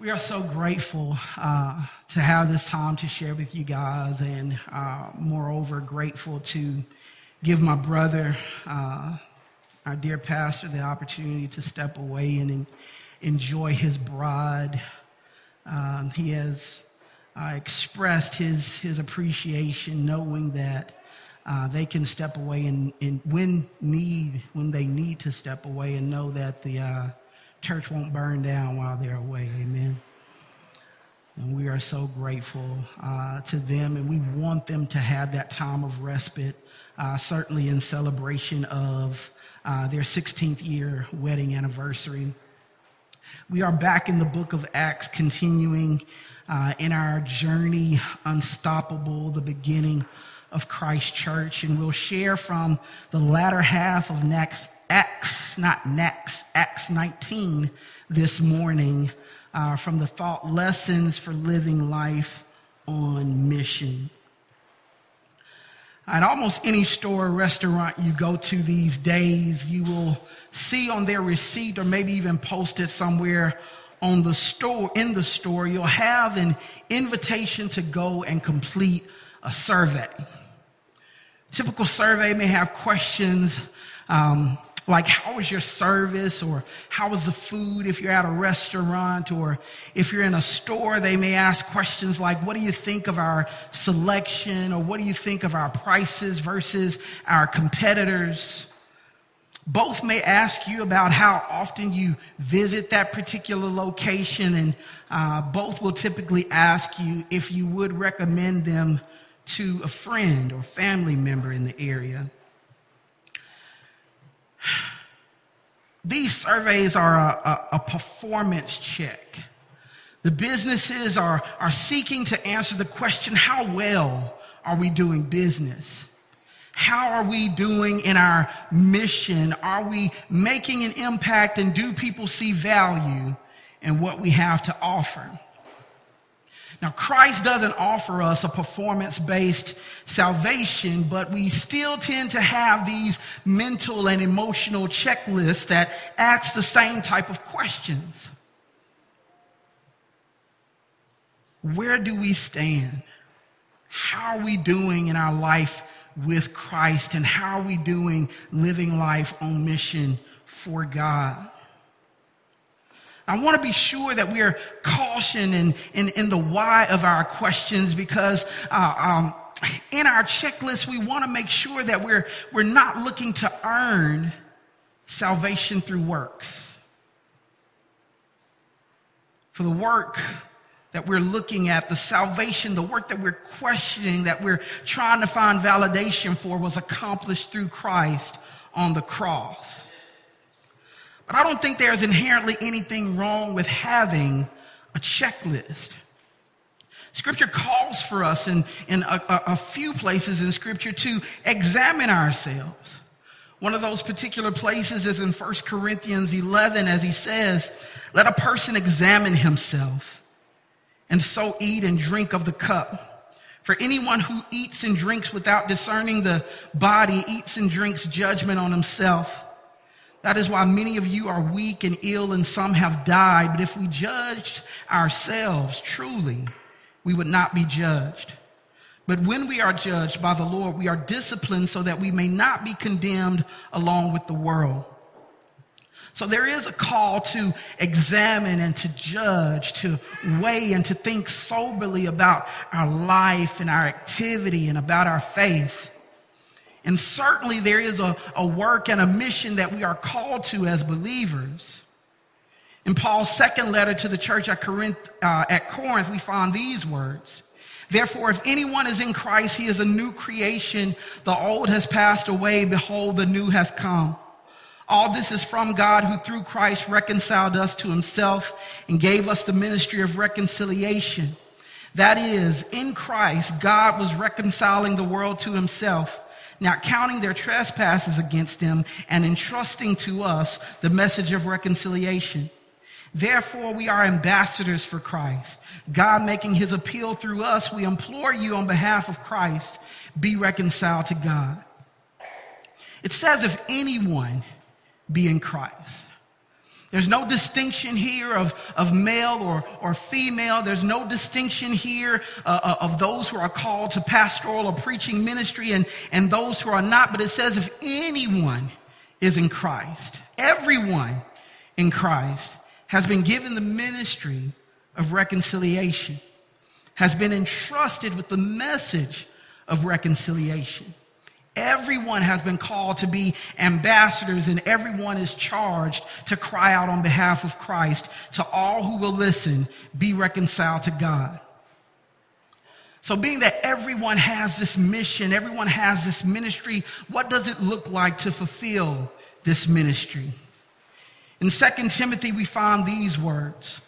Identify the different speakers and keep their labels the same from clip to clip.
Speaker 1: We are so grateful uh, to have this time to share with you guys, and uh, moreover, grateful to give my brother, uh, our dear pastor, the opportunity to step away and enjoy his bride. Um, he has uh, expressed his, his appreciation, knowing that uh, they can step away and, and, when need, when they need to step away, and know that the uh, church won't burn down while they're away. Amen. And we are so grateful uh, to them, and we want them to have that time of respite, uh, certainly in celebration of uh, their 16th year wedding anniversary. We are back in the book of Acts, continuing uh, in our journey, Unstoppable, the beginning of Christ Church, and we'll share from the latter half of next Acts, not next, Acts 19 this morning uh, from the thought lessons for living life on mission. At almost any store or restaurant you go to these days, you will see on their receipt or maybe even posted somewhere on the store, in the store, you'll have an invitation to go and complete a survey. Typical survey may have questions um, like how was your service? Or how was the food if you're at a restaurant? Or if you're in a store they may ask questions like what do you think of our selection? Or what do you think of our prices versus our competitors? Both may ask you about how often you visit that particular location and uh, both will typically ask you if you would recommend them to a friend or family member in the area these surveys are a, a, a, performance check. The businesses are, are seeking to answer the question how well are we doing business? How are we doing in our mission? Are we making an impact and do people see value in what we have to offer? Now, Christ doesn't offer us a performance based salvation, but we still tend to have these mental and emotional checklists that ask the same type of questions. Where do we stand? How are we doing in our life with Christ? And how are we doing living life on mission for God? I want to be sure that we're cautioned in, in, in the why of our questions because uh, um, in our checklist, we want to make sure that we're, we're not looking to earn salvation through works. For the work that we're looking at, the salvation, the work that we're questioning, that we're trying to find validation for, was accomplished through Christ on the cross. But I don't think there's inherently anything wrong with having a checklist. Scripture calls for us in, in a, a, a few places in Scripture to examine ourselves. One of those particular places is in 1 Corinthians 11 as he says, let a person examine himself and so eat and drink of the cup. For anyone who eats and drinks without discerning the body eats and drinks judgment on himself. That is why many of you are weak and ill and some have died. But if we judged ourselves truly, we would not be judged. But when we are judged by the Lord, we are disciplined so that we may not be condemned along with the world. So there is a call to examine and to judge, to weigh and to think soberly about our life and our activity and about our faith. And certainly there is a, a work and a mission that we are called to as believers. In Paul's second letter to the church at Corinth, uh, at Corinth, we find these words. Therefore, if anyone is in Christ, he is a new creation. The old has passed away. Behold, the new has come. All this is from God who through Christ reconciled us to himself and gave us the ministry of reconciliation. That is, in Christ, God was reconciling the world to himself not counting their trespasses against them and entrusting to us the message of reconciliation. Therefore, we are ambassadors for Christ. God making his appeal through us, we implore you on behalf of Christ, be reconciled to God. It says, if anyone be in Christ. There's no distinction here of, of male or, or female. There's no distinction here uh, uh, of those who are called to pastoral or preaching ministry and, and those who are not. But it says if anyone is in Christ, everyone in Christ has been given the ministry of reconciliation, has been entrusted with the message of reconciliation. Everyone has been called to be ambassadors and everyone is charged to cry out on behalf of Christ to all who will listen, be reconciled to God. So being that everyone has this mission, everyone has this ministry, what does it look like to fulfill this ministry? In 2 Timothy, we find these words.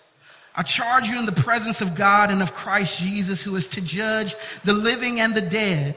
Speaker 1: I charge you in the presence of God and of Christ Jesus, who is to judge the living and the dead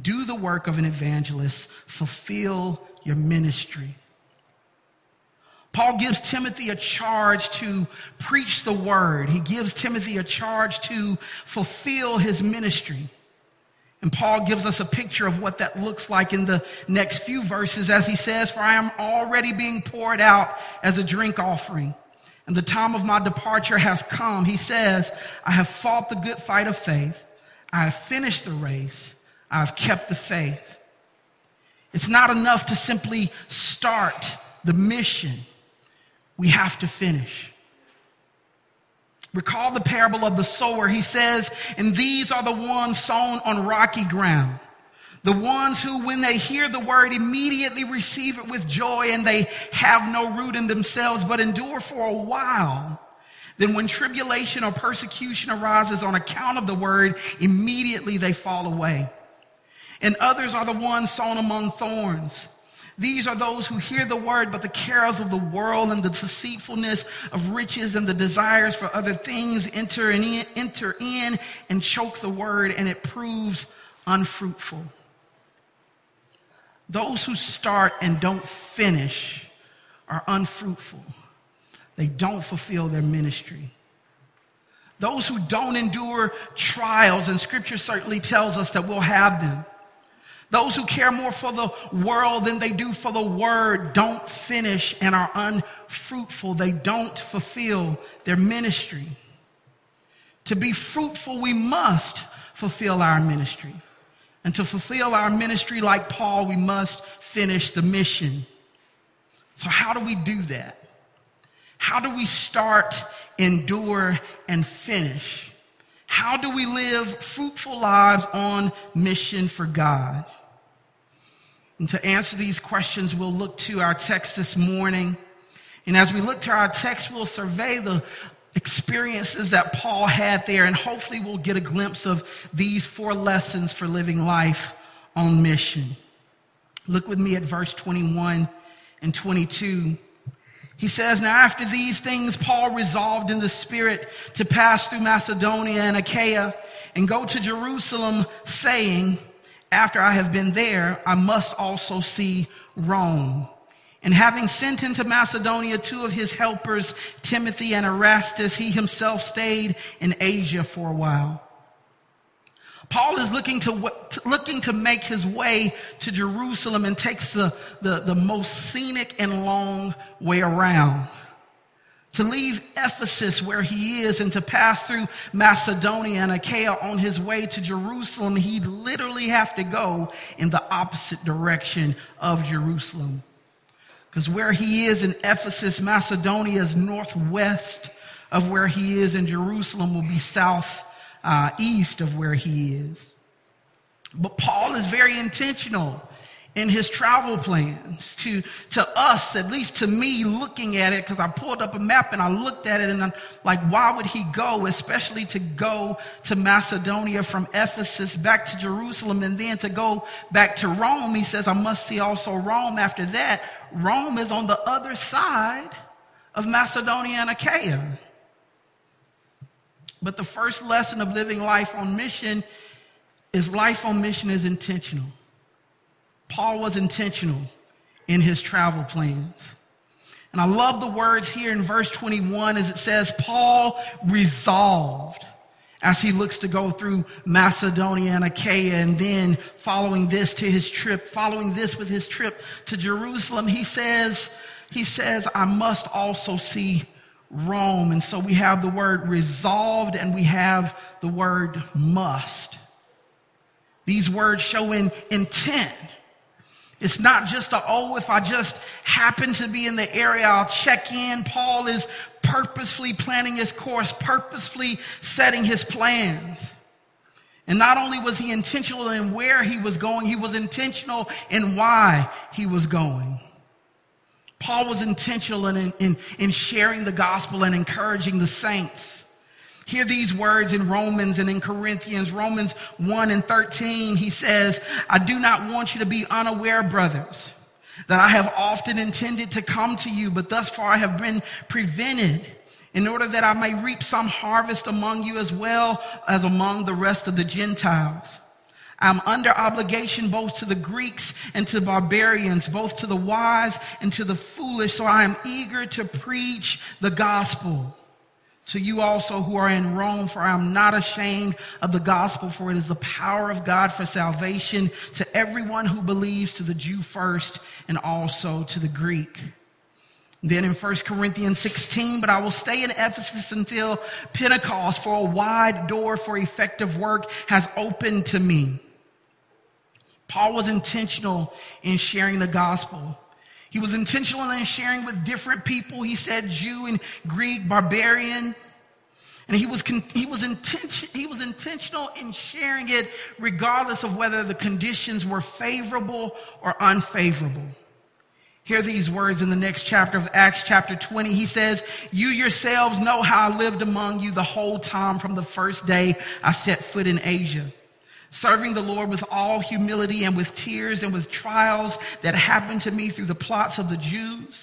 Speaker 1: do the work of an evangelist, fulfill your ministry. Paul gives Timothy a charge to preach the word. He gives Timothy a charge to fulfill his ministry. And Paul gives us a picture of what that looks like in the next few verses as he says, For I am already being poured out as a drink offering, and the time of my departure has come. He says, I have fought the good fight of faith, I have finished the race. I've kept the faith. It's not enough to simply start the mission. We have to finish. Recall the parable of the sower. He says, and these are the ones sown on rocky ground. The ones who, when they hear the word, immediately receive it with joy and they have no root in themselves, but endure for a while. Then when tribulation or persecution arises on account of the word, immediately they fall away and others are the ones sown among thorns. These are those who hear the word, but the cares of the world and the deceitfulness of riches and the desires for other things enter in, enter in and choke the word, and it proves unfruitful. Those who start and don't finish are unfruitful. They don't fulfill their ministry. Those who don't endure trials, and scripture certainly tells us that we'll have them those who care more for the world than they do for the word don't finish and are unfruitful. They don't fulfill their ministry. To be fruitful, we must fulfill our ministry. And to fulfill our ministry like Paul, we must finish the mission. So, how do we do that? How do we start, endure, and finish? How do we live fruitful lives on mission for God? And to answer these questions, we'll look to our text this morning. And as we look to our text, we'll survey the experiences that Paul had there, and hopefully we'll get a glimpse of these four lessons for living life on mission. Look with me at verse 21 and 22. He says, Now after these things, Paul resolved in the Spirit to pass through Macedonia and Achaia and go to Jerusalem, saying, after I have been there, I must also see Rome. And having sent into Macedonia two of his helpers, Timothy and Erastus, he himself stayed in Asia for a while. Paul is looking to, looking to make his way to Jerusalem and takes the, the, the most scenic and long way around to leave Ephesus where he is and to pass through Macedonia and Achaia on his way to Jerusalem, he'd literally have to go in the opposite direction of Jerusalem. Because where he is in Ephesus, Macedonia is northwest of where he is, and Jerusalem will be south uh, of where he is. But Paul is very intentional in his travel plans to, to us, at least to me looking at it, because I pulled up a map and I looked at it and I'm like, why would he go, especially to go to Macedonia from Ephesus back to Jerusalem and then to go back to Rome? He says, I must see also Rome after that. Rome is on the other side of Macedonia and Achaia. But the first lesson of living life on mission is life on mission is intentional. Paul was intentional in his travel plans. And I love the words here in verse 21 as it says, Paul resolved as he looks to go through Macedonia and Achaia and then following this to his trip, following this with his trip to Jerusalem, he says, he says, I must also see Rome. And so we have the word resolved and we have the word must. These words show in intent. It's not just a, oh, if I just happen to be in the area, I'll check in. Paul is purposefully planning his course, purposefully setting his plans. And not only was he intentional in where he was going, he was intentional in why he was going. Paul was intentional in, in, in sharing the gospel and encouraging the saints. Hear these words in Romans and in Corinthians, Romans 1 and 13. He says, I do not want you to be unaware, brothers, that I have often intended to come to you, but thus far I have been prevented in order that I may reap some harvest among you as well as among the rest of the Gentiles. I'm under obligation both to the Greeks and to barbarians, both to the wise and to the foolish. So I am eager to preach the gospel to you also who are in Rome, for I am not ashamed of the gospel, for it is the power of God for salvation to everyone who believes, to the Jew first and also to the Greek. Then in 1 Corinthians 16, but I will stay in Ephesus until Pentecost, for a wide door for effective work has opened to me. Paul was intentional in sharing the gospel. He was intentional in sharing with different people. He said Jew and Greek, barbarian. And he was, he, was intention, he was intentional in sharing it regardless of whether the conditions were favorable or unfavorable. Hear these words in the next chapter of Acts, chapter 20. He says, You yourselves know how I lived among you the whole time from the first day I set foot in Asia serving the Lord with all humility and with tears and with trials that happened to me through the plots of the Jews.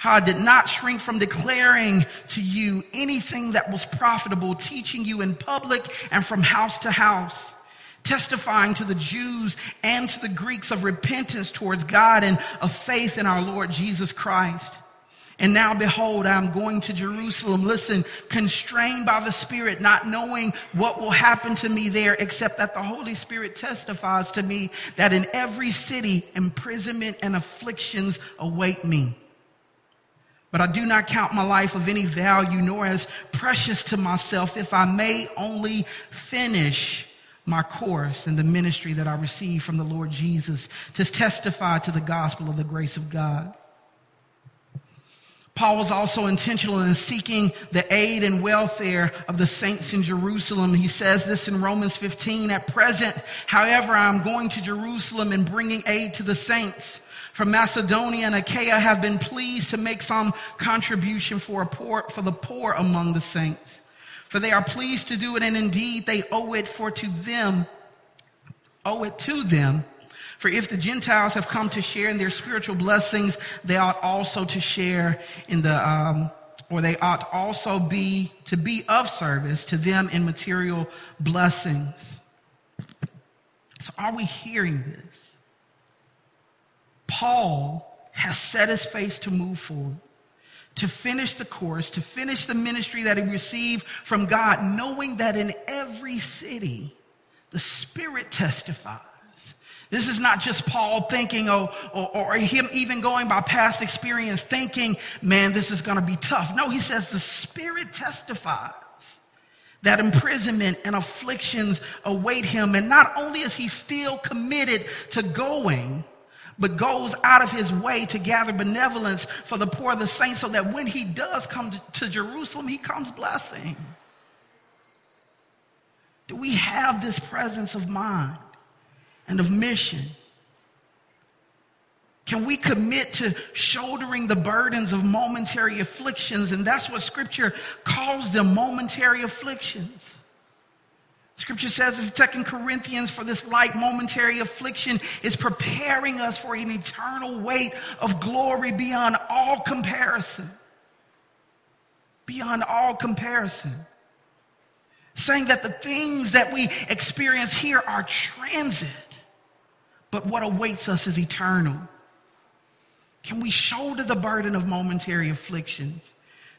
Speaker 1: How I did not shrink from declaring to you anything that was profitable, teaching you in public and from house to house, testifying to the Jews and to the Greeks of repentance towards God and of faith in our Lord Jesus Christ. And now behold, I'm going to Jerusalem. Listen, constrained by the Spirit, not knowing what will happen to me there, except that the Holy Spirit testifies to me that in every city, imprisonment and afflictions await me. But I do not count my life of any value, nor as precious to myself, if I may only finish my course in the ministry that I received from the Lord Jesus to testify to the gospel of the grace of God. Paul was also intentional in seeking the aid and welfare of the saints in Jerusalem. He says this in Romans 15. At present, however, I'm going to Jerusalem and bringing aid to the saints. From Macedonia and Achaia have been pleased to make some contribution for, poor, for the poor among the saints. For they are pleased to do it, and indeed they owe it for to them, owe it to them for if the Gentiles have come to share in their spiritual blessings, they ought also to share in the, um, or they ought also be to be of service to them in material blessings. So are we hearing this? Paul has set his face to move forward, to finish the course, to finish the ministry that he received from God, knowing that in every city, the Spirit testifies this is not just Paul thinking, or, or, or him even going by past experience thinking, man, this is going to be tough. No, he says the Spirit testifies that imprisonment and afflictions await him. And not only is he still committed to going, but goes out of his way to gather benevolence for the poor of the saints so that when he does come to, to Jerusalem, he comes blessing. Do we have this presence of mind? And of mission? Can we commit to shouldering the burdens of momentary afflictions? And that's what scripture calls them momentary afflictions. Scripture says in 2 Corinthians, for this light momentary affliction is preparing us for an eternal weight of glory beyond all comparison. beyond all comparison. Saying that the things that we experience here are transit, but what awaits us is eternal. Can we shoulder the burden of momentary afflictions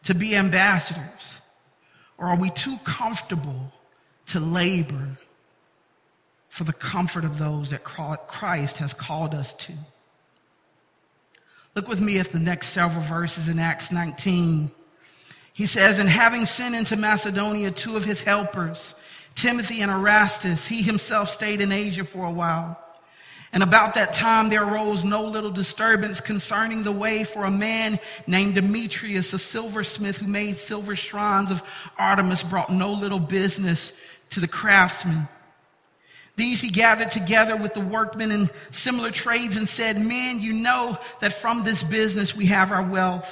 Speaker 1: to be ambassadors? Or are we too comfortable to labor for the comfort of those that Christ has called us to? Look with me at the next several verses in Acts 19. He says, And having sent into Macedonia two of his helpers, Timothy and Erastus, he himself stayed in Asia for a while. And about that time there arose no little disturbance concerning the way for a man named Demetrius, a silversmith who made silver shrines of Artemis, brought no little business to the craftsmen. These he gathered together with the workmen in similar trades and said, Men, you know that from this business we have our wealth.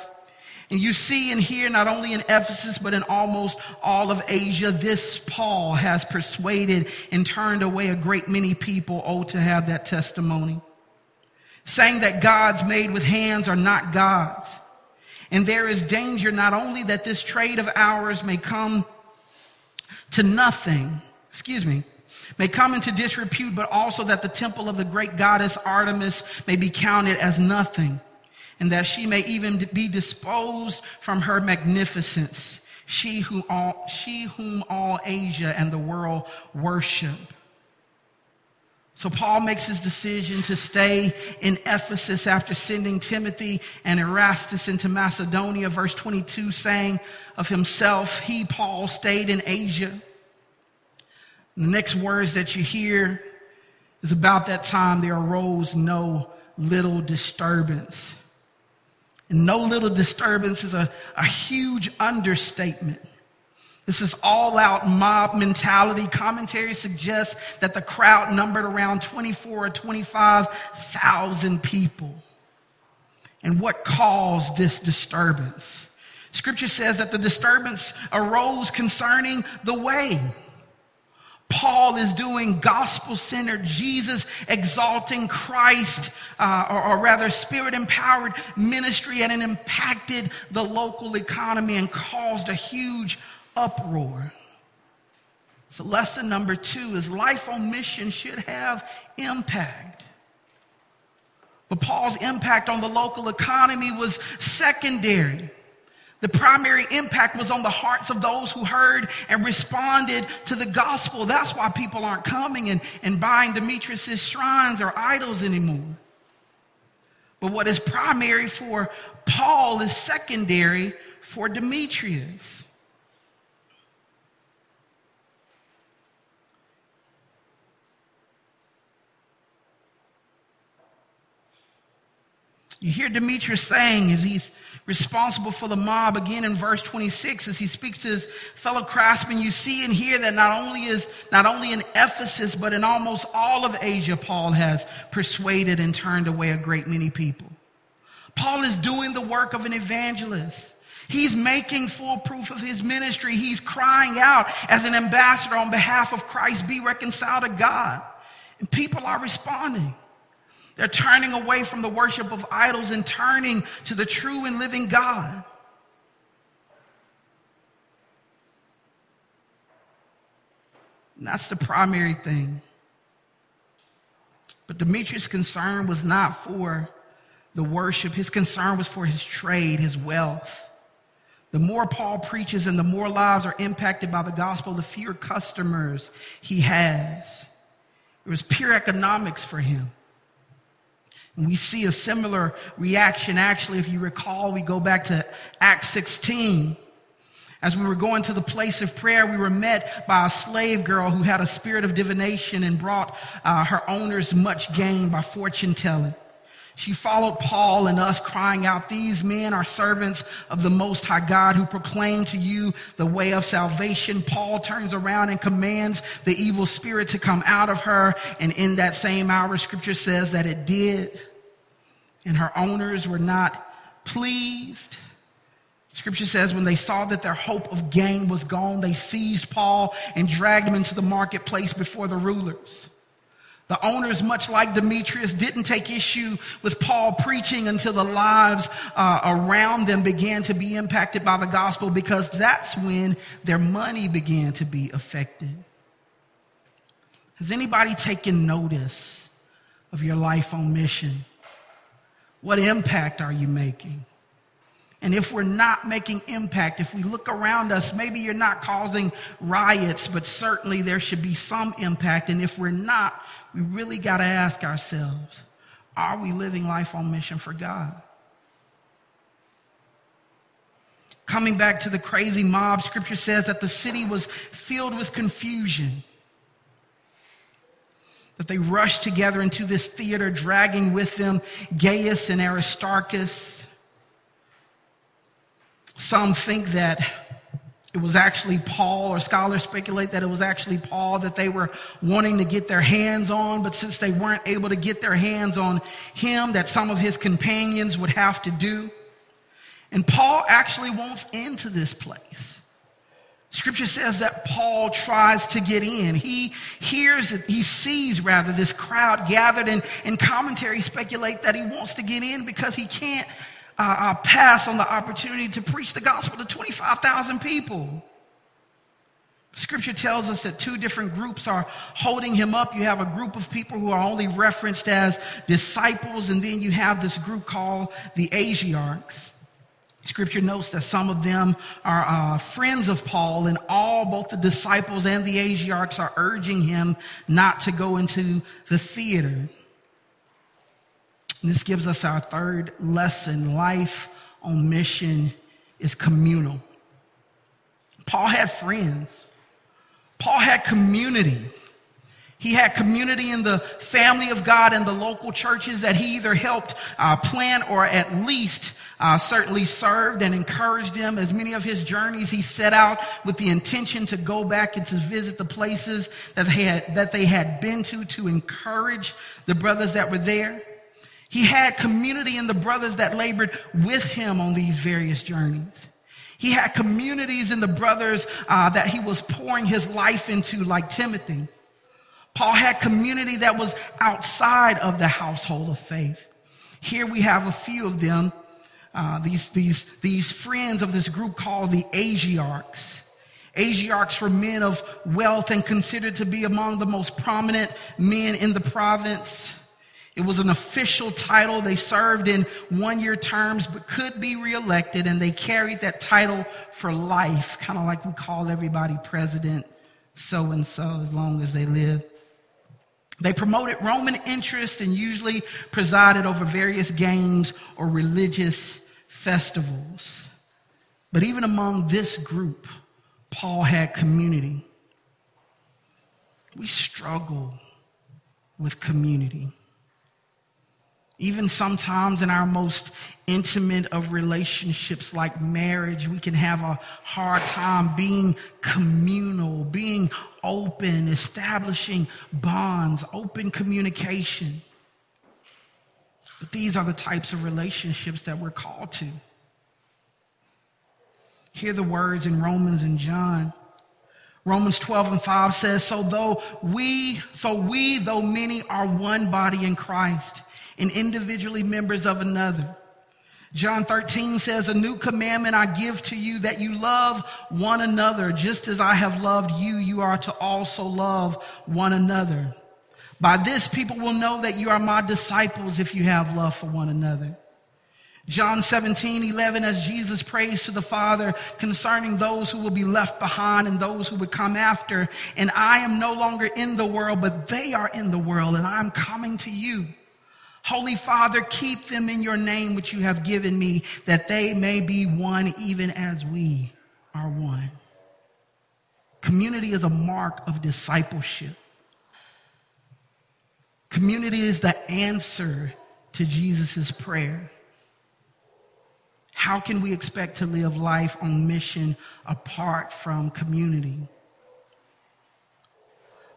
Speaker 1: And you see and hear not only in Ephesus, but in almost all of Asia, this Paul has persuaded and turned away a great many people, oh, to have that testimony. Saying that gods made with hands are not gods. And there is danger not only that this trade of ours may come to nothing, excuse me, may come into disrepute, but also that the temple of the great goddess Artemis may be counted as nothing and that she may even be disposed from her magnificence, she, who all, she whom all Asia and the world worship. So Paul makes his decision to stay in Ephesus after sending Timothy and Erastus into Macedonia, verse 22 saying of himself, he, Paul, stayed in Asia. the next words that you hear is about that time there arose no little disturbance. No little disturbance is a, a huge understatement. This is all out mob mentality. Commentary suggests that the crowd numbered around 24 or 25,000 people. And what caused this disturbance? Scripture says that the disturbance arose concerning the way. Paul is doing gospel centered, Jesus exalting Christ, uh, or, or rather spirit empowered ministry, and it impacted the local economy and caused a huge uproar. So, lesson number two is life on mission should have impact. But Paul's impact on the local economy was secondary. The primary impact was on the hearts of those who heard and responded to the gospel. That's why people aren't coming and, and buying Demetrius' shrines or idols anymore. But what is primary for Paul is secondary for Demetrius. You hear Demetrius saying as he's responsible for the mob again in verse 26 as he speaks to his fellow craftsmen you see and hear that not only is not only in ephesus but in almost all of asia paul has persuaded and turned away a great many people paul is doing the work of an evangelist He's making full proof of his ministry. He's crying out as an ambassador on behalf of Christ, be reconciled to God. And people are responding. They're turning away from the worship of idols and turning to the true and living God. And that's the primary thing. But Demetrius' concern was not for the worship, his concern was for his trade, his wealth. The more Paul preaches and the more lives are impacted by the gospel, the fewer customers he has. It was pure economics for him. And we see a similar reaction. Actually, if you recall, we go back to Acts 16. As we were going to the place of prayer, we were met by a slave girl who had a spirit of divination and brought uh, her owners much gain by fortune telling. She followed Paul and us, crying out, These men are servants of the Most High God who proclaim to you the way of salvation. Paul turns around and commands the evil spirit to come out of her. And in that same hour, scripture says that it did. And her owners were not pleased. Scripture says when they saw that their hope of gain was gone, they seized Paul and dragged him into the marketplace before the rulers. The owners, much like Demetrius, didn't take issue with Paul preaching until the lives uh, around them began to be impacted by the gospel because that's when their money began to be affected. Has anybody taken notice of your life on mission? What impact are you making? And if we're not making impact, if we look around us, maybe you're not causing riots, but certainly there should be some impact. And if we're not, we really got to ask ourselves, are we living life on mission for God? Coming back to the crazy mob, scripture says that the city was filled with confusion. That they rushed together into this theater, dragging with them Gaius and Aristarchus some think that it was actually Paul, or scholars speculate that it was actually Paul that they were wanting to get their hands on, but since they weren't able to get their hands on him, that some of his companions would have to do. And Paul actually wants into this place. Scripture says that Paul tries to get in. He hears, he sees rather this crowd gathered and, and commentary speculate that he wants to get in because he can't uh, uh, pass on the opportunity to preach the gospel to 25,000 people. Scripture tells us that two different groups are holding him up. You have a group of people who are only referenced as disciples, and then you have this group called the Asiarchs. Scripture notes that some of them are uh, friends of Paul, and all, both the disciples and the Asiarchs, are urging him not to go into the theater. And this gives us our third lesson. Life on mission is communal. Paul had friends. Paul had community. He had community in the family of God and the local churches that he either helped uh, plant or at least uh, certainly served and encouraged them. As many of his journeys, he set out with the intention to go back and to visit the places that they had, that they had been to to encourage the brothers that were there. He had community in the brothers that labored with him on these various journeys. He had communities in the brothers uh, that he was pouring his life into, like Timothy. Paul had community that was outside of the household of faith. Here we have a few of them, uh, these, these, these friends of this group called the Asiarchs. Asiarchs were men of wealth and considered to be among the most prominent men in the province. It was an official title. They served in one year terms, but could be reelected, and they carried that title for life, kind of like we call everybody president so and so as long as they live. They promoted Roman interest and usually presided over various games or religious festivals. But even among this group, Paul had community. We struggle with community. Even sometimes in our most intimate of relationships like marriage, we can have a hard time being communal, being open, establishing bonds, open communication. But these are the types of relationships that we're called to. Hear the words in Romans and John. Romans 12 and 5 says, So though we, so we, though many are one body in Christ and individually members of another. John 13 says, A new commandment I give to you that you love one another. Just as I have loved you, you are to also love one another. By this, people will know that you are my disciples if you have love for one another. John 17, 11, as Jesus prays to the Father concerning those who will be left behind and those who would come after. And I am no longer in the world, but they are in the world, and I'm coming to you. Holy Father, keep them in your name which you have given me, that they may be one even as we are one. Community is a mark of discipleship. Community is the answer to Jesus' prayer. How can we expect to live life on mission apart from community?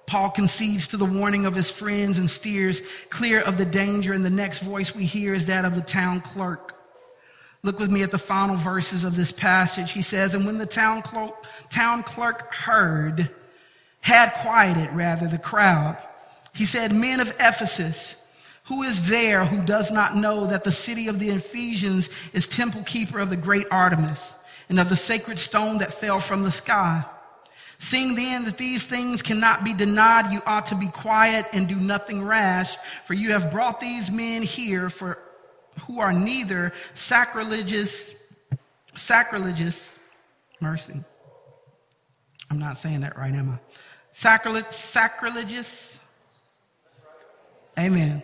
Speaker 1: Paul concedes to the warning of his friends and steers clear of the danger, and the next voice we hear is that of the town clerk. Look with me at the final verses of this passage. He says, And when the town clerk, town clerk heard, had quieted rather the crowd, He said, Men of Ephesus, who is there who does not know that the city of the Ephesians is temple keeper of the great Artemis and of the sacred stone that fell from the sky? Seeing then that these things cannot be denied, you ought to be quiet and do nothing rash, for you have brought these men here for who are neither sacrilegious, sacrilegious, mercy. I'm not saying that right, am I? Sacrilegious. Amen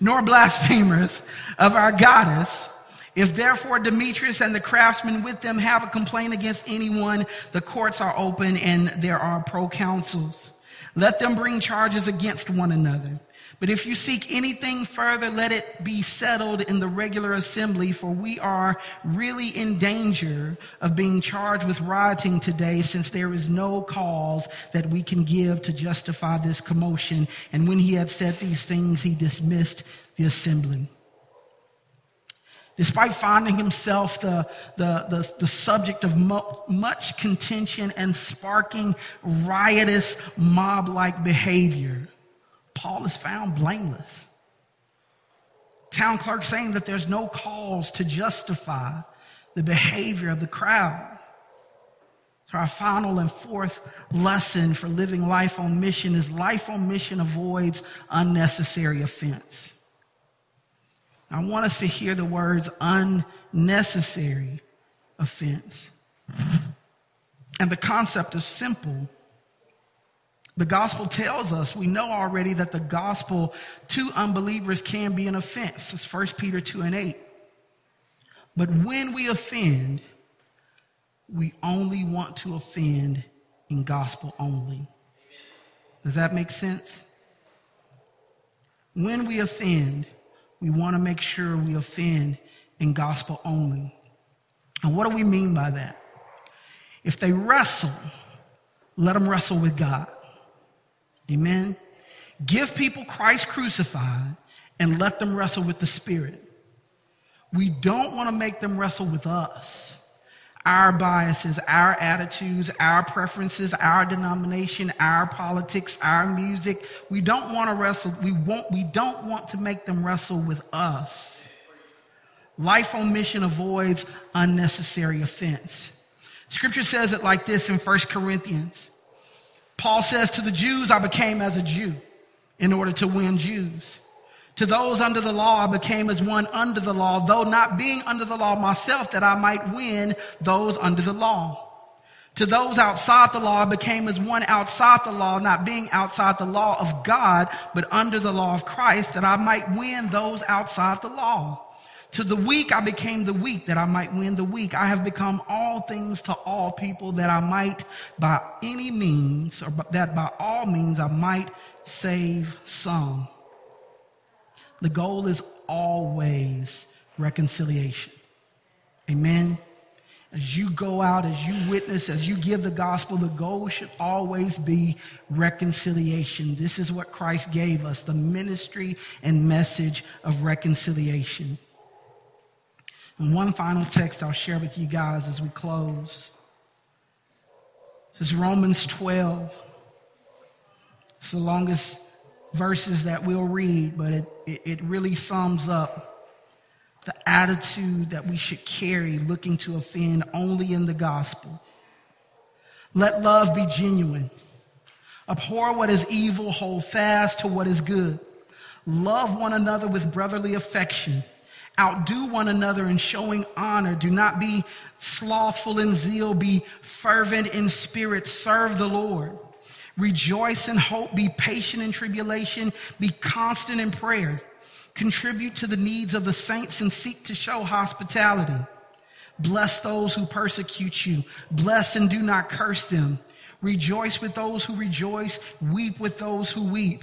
Speaker 1: nor blasphemers of our goddess. If therefore Demetrius and the craftsmen with them have a complaint against anyone, the courts are open and there are proconsuls. Let them bring charges against one another. But if you seek anything further, let it be settled in the regular assembly, for we are really in danger of being charged with rioting today, since there is no cause that we can give to justify this commotion. And when he had said these things, he dismissed the assembly. Despite finding himself the, the, the, the subject of mo- much contention and sparking riotous mob like behavior, Paul is found blameless. Town clerk saying that there's no cause to justify the behavior of the crowd. So our final and fourth lesson for living life on mission is life on mission avoids unnecessary offense. I want us to hear the words unnecessary offense. And the concept is simple the gospel tells us, we know already that the gospel to unbelievers can be an offense. It's 1 Peter 2 and 8. But when we offend, we only want to offend in gospel only. Does that make sense? When we offend, we want to make sure we offend in gospel only. And what do we mean by that? If they wrestle, let them wrestle with God. Amen. Give people Christ crucified and let them wrestle with the Spirit. We don't want to make them wrestle with us, our biases, our attitudes, our preferences, our denomination, our politics, our music. We don't want to wrestle. We won't, we don't want to make them wrestle with us. Life on mission avoids unnecessary offense. Scripture says it like this in 1 Corinthians. Paul says, To the Jews I became as a Jew in order to win Jews. To those under the law I became as one under the law, though not being under the law myself, that I might win those under the law. To those outside the law I became as one outside the law, not being outside the law of God, but under the law of Christ, that I might win those outside the law. To the weak I became the weak that I might win the weak. I have become all things to all people that I might by any means, or that by all means I might save some. The goal is always reconciliation. Amen. As you go out, as you witness, as you give the gospel, the goal should always be reconciliation. This is what Christ gave us the ministry and message of reconciliation. And one final text I'll share with you guys as we close. This is Romans 12. It's the longest verses that we'll read, but it, it, it really sums up the attitude that we should carry looking to offend only in the gospel. Let love be genuine. Abhor what is evil, hold fast to what is good. Love one another with brotherly affection Outdo one another in showing honor. Do not be slothful in zeal. Be fervent in spirit. Serve the Lord. Rejoice in hope. Be patient in tribulation. Be constant in prayer. Contribute to the needs of the saints and seek to show hospitality. Bless those who persecute you. Bless and do not curse them. Rejoice with those who rejoice. Weep with those who weep.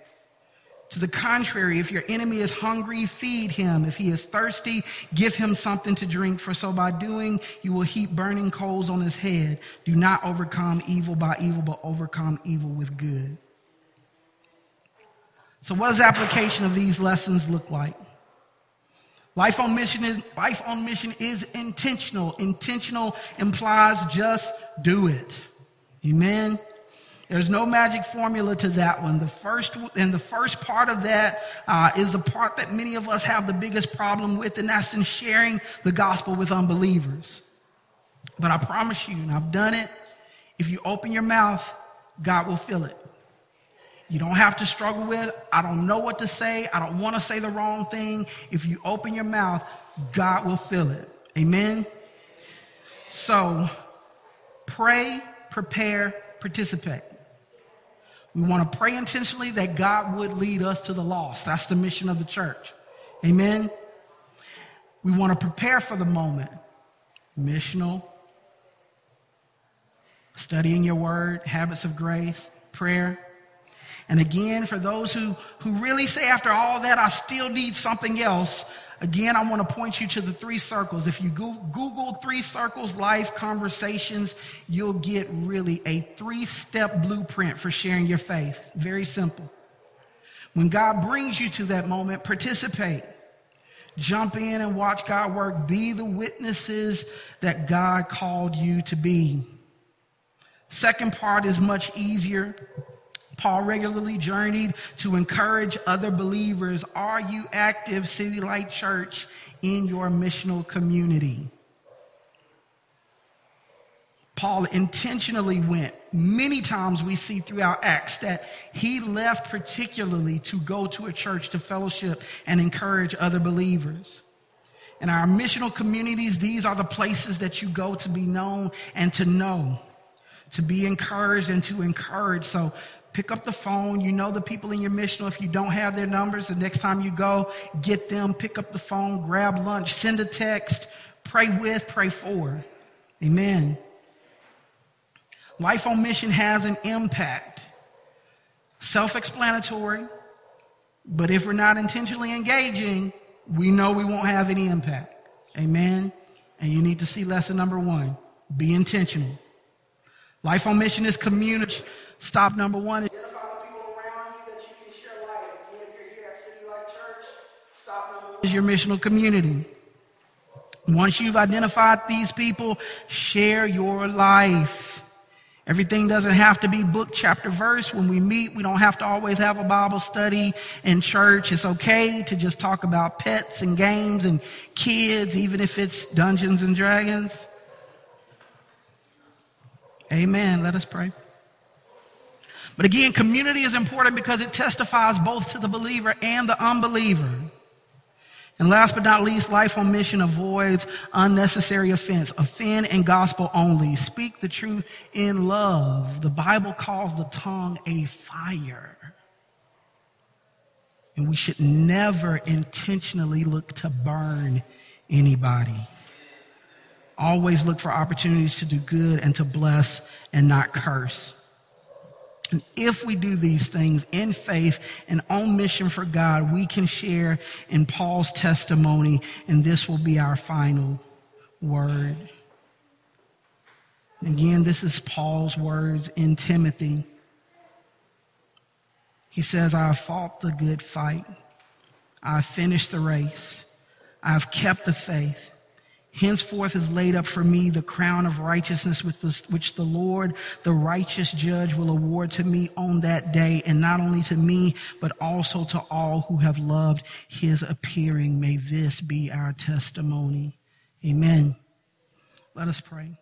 Speaker 1: To the contrary, if your enemy is hungry, feed him. If he is thirsty, give him something to drink, for so by doing, you will heap burning coals on his head. Do not overcome evil by evil, but overcome evil with good. So, what does application of these lessons look like? Life on mission is, life on mission is intentional. Intentional implies just do it. Amen. There's no magic formula to that one. The first and the first part of that uh, is the part that many of us have the biggest problem with, and that's in sharing the gospel with unbelievers. But I promise you, and I've done it. If you open your mouth, God will fill it. You don't have to struggle with, I don't know what to say. I don't want to say the wrong thing. If you open your mouth, God will fill it. Amen. So pray, prepare, participate. We want to pray intentionally that God would lead us to the lost. That's the mission of the church. Amen. We want to prepare for the moment. Missional, studying your word, habits of grace, prayer. And again, for those who, who really say after all that, I still need something else, Again, I want to point you to the three circles. If you Google three circles life conversations, you'll get really a three step blueprint for sharing your faith. Very simple. When God brings you to that moment, participate. Jump in and watch God work. Be the witnesses that God called you to be. Second part is much easier. Paul regularly journeyed to encourage other believers. Are you active, City Light Church, in your missional community? Paul intentionally went. Many times we see throughout Acts that he left particularly to go to a church to fellowship and encourage other believers. In our missional communities, these are the places that you go to be known and to know, to be encouraged and to encourage. So Pick up the phone. You know the people in your mission. If you don't have their numbers, the next time you go, get them, pick up the phone, grab lunch, send a text, pray with, pray for. Amen. Life on mission has an impact. Self explanatory, but if we're not intentionally engaging, we know we won't have any impact. Amen. And you need to see lesson number one be intentional. Life on mission is community. Stop number one. Identify the people around you that you can share life. Again, if you're here at City Light Church, stop number one is your missional community. Once you've identified these people, share your life. Everything doesn't have to be book, chapter, verse. When we meet, we don't have to always have a Bible study in church. It's okay to just talk about pets and games and kids, even if it's Dungeons and Dragons. Amen. Let us pray. But again, community is important because it testifies both to the believer and the unbeliever. And last but not least, life on mission avoids unnecessary offense. Offend in gospel only. Speak the truth in love. The Bible calls the tongue a fire. And we should never intentionally look to burn anybody. Always look for opportunities to do good and to bless and not curse. And if we do these things in faith and on mission for God, we can share in Paul's testimony, and this will be our final word. Again, this is Paul's words in Timothy. He says, I have fought the good fight. I have finished the race. I have kept the faith. Henceforth is laid up for me the crown of righteousness which the Lord, the righteous judge, will award to me on that day, and not only to me, but also to all who have loved his appearing. May this be our testimony. Amen. Let us pray.